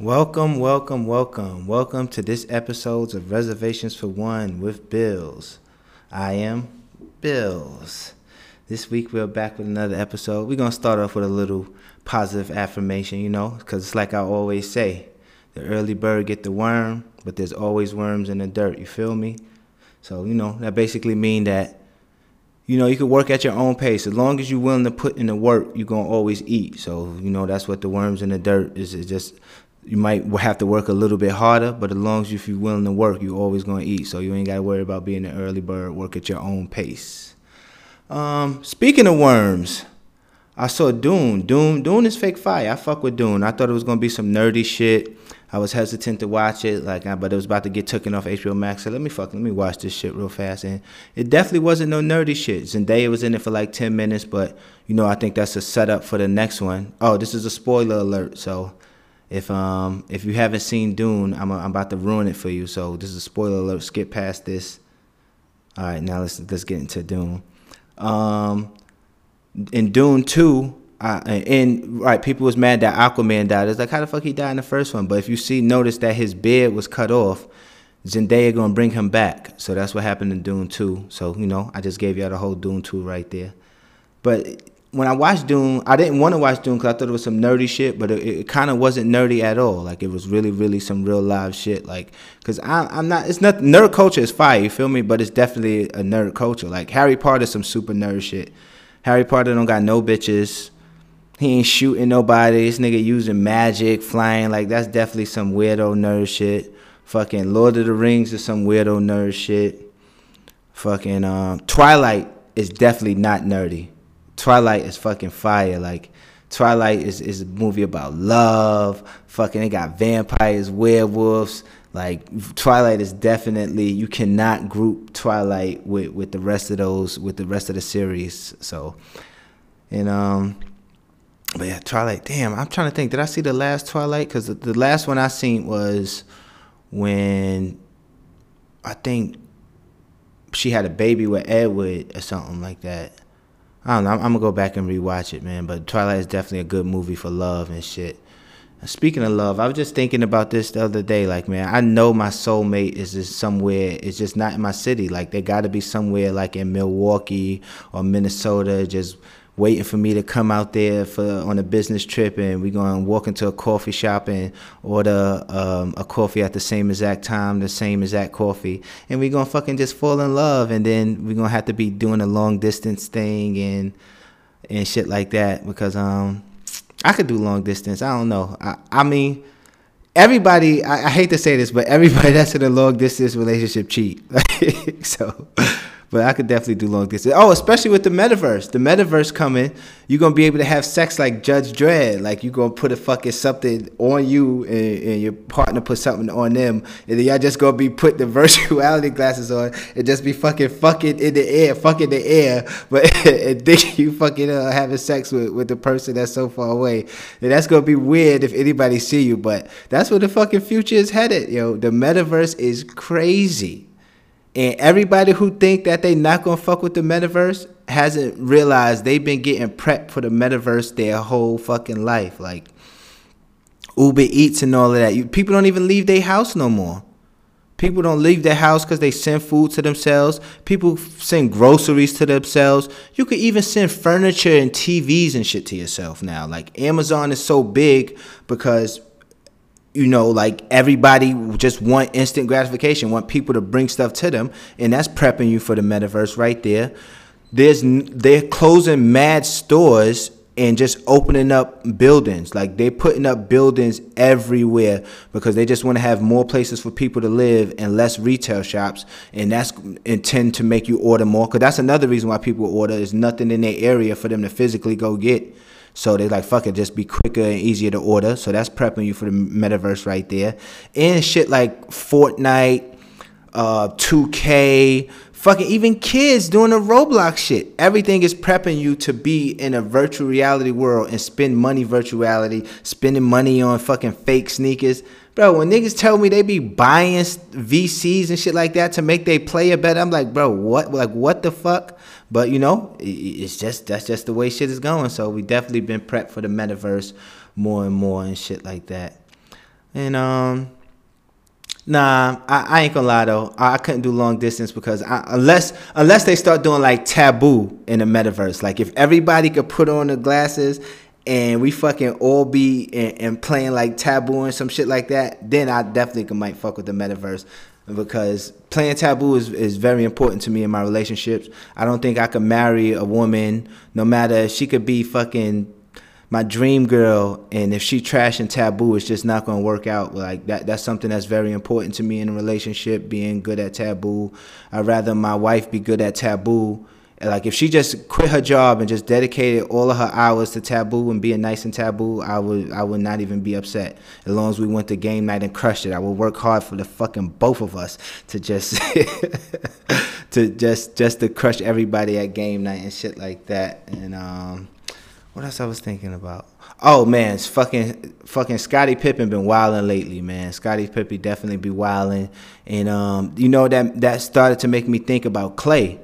Welcome, welcome, welcome. Welcome to this episode of Reservations for One with Bills. I am Bills. This week we're back with another episode. We're going to start off with a little positive affirmation, you know, because it's like I always say the early bird get the worm, but there's always worms in the dirt. You feel me? So, you know, that basically mean that you know, you can work at your own pace. As long as you're willing to put in the work, you're gonna always eat. So, you know, that's what the worms in the dirt is. It's just you might have to work a little bit harder, but as long as if you're willing to work, you're always gonna eat. So you ain't gotta worry about being an early bird. Work at your own pace. Um, speaking of worms, I saw Dune. Dune, Dune is fake fire. I fuck with Dune. I thought it was gonna be some nerdy shit. I was hesitant to watch it, like, but it was about to get taken off HBO Max. So let me fuck, let me watch this shit real fast. And it definitely wasn't no nerdy shit. Zendaya was in it for like ten minutes, but you know, I think that's a setup for the next one. Oh, this is a spoiler alert. So if um if you haven't seen Dune, I'm a, I'm about to ruin it for you. So this is a spoiler alert. Skip past this. All right, now let's let's get into Dune. Um, in Dune two, uh, and right, people was mad that Aquaman died. It's like how the fuck he died in the first one. But if you see, notice that his beard was cut off. Zendaya gonna bring him back. So that's what happened in Dune two. So you know, I just gave y'all the whole Dune two right there. But when I watched Dune, I didn't want to watch Dune because I thought it was some nerdy shit, but it, it kind of wasn't nerdy at all. Like it was really, really some real live shit. Like, cause I, I'm not, it's not nerd culture is fire, you feel me? But it's definitely a nerd culture. Like Harry Potter, some super nerd shit. Harry Potter don't got no bitches. He ain't shooting nobody. This nigga using magic, flying. Like that's definitely some weirdo nerd shit. Fucking Lord of the Rings is some weirdo nerd shit. Fucking um, Twilight is definitely not nerdy. Twilight is fucking fire. Like Twilight is is a movie about love. Fucking they got vampires, werewolves. Like Twilight is definitely you cannot group Twilight with with the rest of those with the rest of the series. So, and um, but yeah, Twilight. Damn, I'm trying to think. Did I see the last Twilight? Because the, the last one I seen was when I think she had a baby with Edward or something like that. I don't know. I'm, I'm, gonna go back and rewatch it, man. But Twilight is definitely a good movie for love and shit. Speaking of love, I was just thinking about this the other day. Like, man, I know my soulmate is just somewhere. It's just not in my city. Like, they got to be somewhere like in Milwaukee or Minnesota, just waiting for me to come out there for on a business trip and we're going to walk into a coffee shop and order um, a coffee at the same exact time the same exact coffee and we're going to fucking just fall in love and then we're going to have to be doing a long distance thing and and shit like that because um I could do long distance. I don't know. I, I mean everybody I, I hate to say this but everybody that's in a long distance relationship cheat. So but I could definitely do long distance. Oh, especially with the metaverse. The metaverse coming, you're gonna be able to have sex like Judge Dredd. Like you're gonna put a fucking something on you and, and, your partner put something on them, and then y'all just gonna be put the virtuality glasses on and just be fucking fucking in the air, fucking the air, but and think you fucking uh, having sex with, with the person that's so far away. And that's gonna be weird if anybody see you, but that's where the fucking future is headed, yo. The metaverse is crazy. And everybody who think that they not gonna fuck with the metaverse hasn't realized they've been getting prepped for the metaverse their whole fucking life. Like Uber Eats and all of that. You, people don't even leave their house no more. People don't leave their house because they send food to themselves. People send groceries to themselves. You could even send furniture and TVs and shit to yourself now. Like Amazon is so big because you know, like everybody just want instant gratification, want people to bring stuff to them, and that's prepping you for the metaverse right there. There's they're closing mad stores and just opening up buildings. Like they're putting up buildings everywhere because they just want to have more places for people to live and less retail shops. And that's intend to make you order more. Cause that's another reason why people order is nothing in their area for them to physically go get. So they like fuck it, just be quicker and easier to order. So that's prepping you for the metaverse right there. And shit like Fortnite, uh, 2K, fucking even kids doing the Roblox shit. Everything is prepping you to be in a virtual reality world and spend money virtuality, spending money on fucking fake sneakers. Bro, when niggas tell me they be buying VCs and shit like that to make they player better, I'm like, bro, what? Like, what the fuck? But you know, it's just that's just the way shit is going. So we definitely been prepped for the metaverse more and more and shit like that. And um, Nah, I, I, ain't gonna lie though. I, I couldn't do long distance because I, unless unless they start doing like taboo in the metaverse. Like if everybody could put on the glasses and we fucking all be and, and playing like taboo and some shit like that, then I definitely might fuck with the metaverse. Because playing taboo is, is very important to me in my relationships. I don't think I could marry a woman, no matter she could be fucking my dream girl and if she trash and taboo it's just not to work out. Like that that's something that's very important to me in a relationship being good at taboo. I'd rather my wife be good at taboo like if she just quit her job and just dedicated all of her hours to taboo and being nice and taboo i would i would not even be upset as long as we went to game night and crushed it i would work hard for the fucking both of us to just to just just to crush everybody at game night and shit like that and um what else I was thinking about? Oh man, it's fucking fucking Scottie Pippen been wilding lately, man. Scottie Pippen definitely be wilding, and um, you know that that started to make me think about Clay,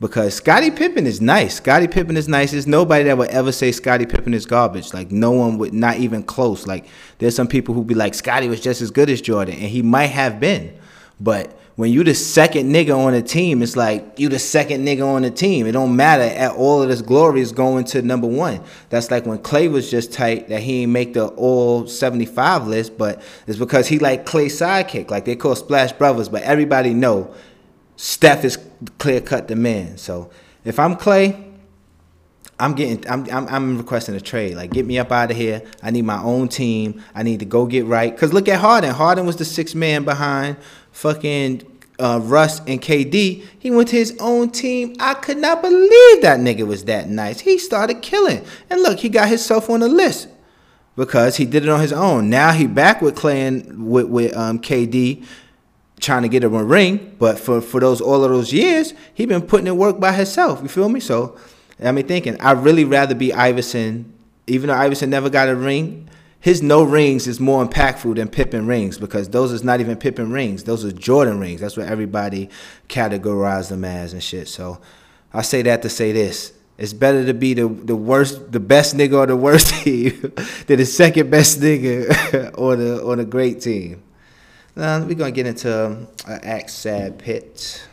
because Scottie Pippen is nice. Scottie Pippen is nice. There's nobody that would ever say Scottie Pippen is garbage. Like no one would, not even close. Like there's some people who be like Scottie was just as good as Jordan, and he might have been, but when you the second nigga on the team, it's like you the second nigga on the team. It don't matter. At all of this glory is going to number one. That's like when Clay was just tight that he ain't make the all 75 list, but it's because he like Clay sidekick. Like they call Splash Brothers, but everybody know Steph is clear cut the man. So if I'm Clay, I'm getting I'm, I'm, I'm requesting a trade. Like get me up out of here. I need my own team. I need to go get right. Cause look at Harden. Harden was the sixth man behind fucking uh, Russ and KD, he went to his own team. I could not believe that nigga was that nice. He started killing. And look, he got himself on the list because he did it on his own. Now he back with Clay and with, with um, KD trying to get him a ring. But for, for those all of those years, he been putting in work by himself. You feel me? So I mean thinking, I'd really rather be Iverson, even though Iverson never got a ring his no rings is more impactful than Pippen rings because those is not even Pippen rings. Those are Jordan rings. That's what everybody categorized them as and shit. So I say that to say this. It's better to be the, the worst, the best nigga on the worst team than the second best nigga on the on a great team. Now we're gonna get into an um, act sad pit.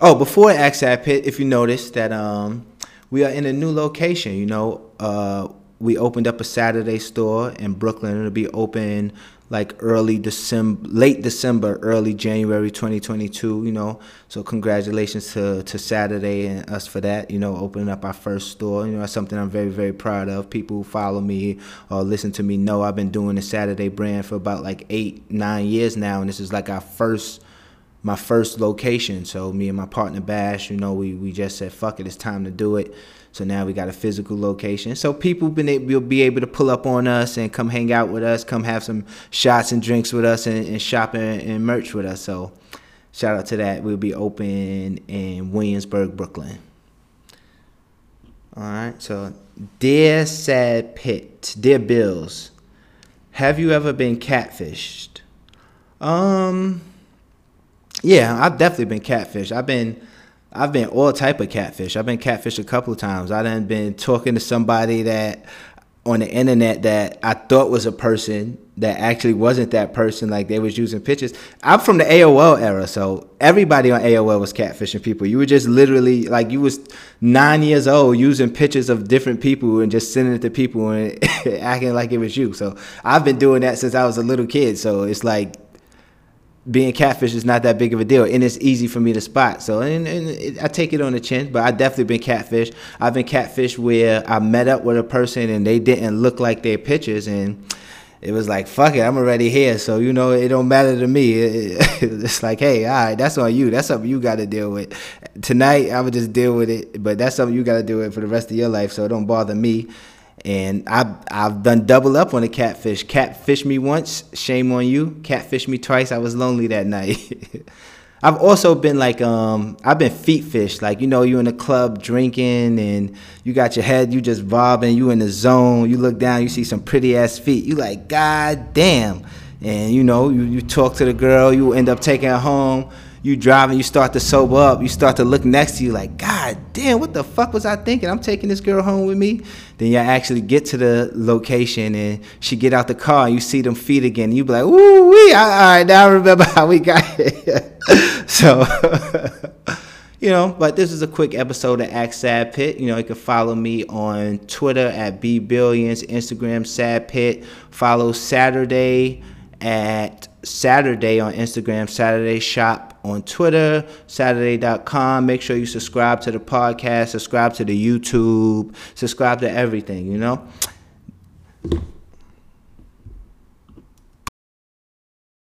Oh, before act sad pit, if you notice that um we are in a new location. You know, uh, we opened up a Saturday store in Brooklyn. It'll be open like early December, late December, early January 2022. You know, so congratulations to to Saturday and us for that. You know, opening up our first store. You know, that's something I'm very very proud of. People who follow me or listen to me know I've been doing the Saturday brand for about like eight nine years now, and this is like our first my first location. So me and my partner Bash, you know, we we just said fuck it, it's time to do it. So now we got a physical location. So people been will be able to pull up on us and come hang out with us, come have some shots and drinks with us, and, and shop and, and merch with us. So shout out to that. We'll be open in Williamsburg, Brooklyn. All right. So dear sad pit, dear Bills, have you ever been catfished? Um yeah, I've definitely been catfish. I've been I've been all type of catfish. I've been catfished a couple of times. I done been talking to somebody that on the internet that I thought was a person that actually wasn't that person. Like they was using pictures. I'm from the AOL era, so everybody on AOL was catfishing people. You were just literally like you was nine years old using pictures of different people and just sending it to people and acting like it was you. So I've been doing that since I was a little kid. So it's like being catfish is not that big of a deal, and it's easy for me to spot. So, and, and it, I take it on the chin, but I definitely been catfish. I've been catfish where I met up with a person and they didn't look like their pictures, and it was like, fuck it, I'm already here. So you know, it don't matter to me. It, it's like, hey, all right, that's on you. That's something you got to deal with. Tonight, I would just deal with it, but that's something you got to deal with for the rest of your life. So it don't bother me and I've I've done double up on a catfish. Catfish me once, shame on you. Catfish me twice. I was lonely that night. I've also been like um I've been feet fish. Like you know you're in a club drinking and you got your head you just bobbing. You in the zone. You look down. You see some pretty ass feet. You like God damn. And you know you, you talk to the girl. You end up taking her home you driving, you start to sober up, you start to look next to you like, God damn, what the fuck was I thinking? I'm taking this girl home with me. Then y'all actually get to the location and she get out the car and you see them feet again. You be like, ooh wee, all right, now I remember how we got here. so you know, but this is a quick episode of Act Sad Pit. You know, you can follow me on Twitter at B Billions, Instagram Sad Pit. Follow Saturday at Saturday on Instagram, Saturday Shop on Twitter, Saturday.com. Make sure you subscribe to the podcast, subscribe to the YouTube, subscribe to everything, you know.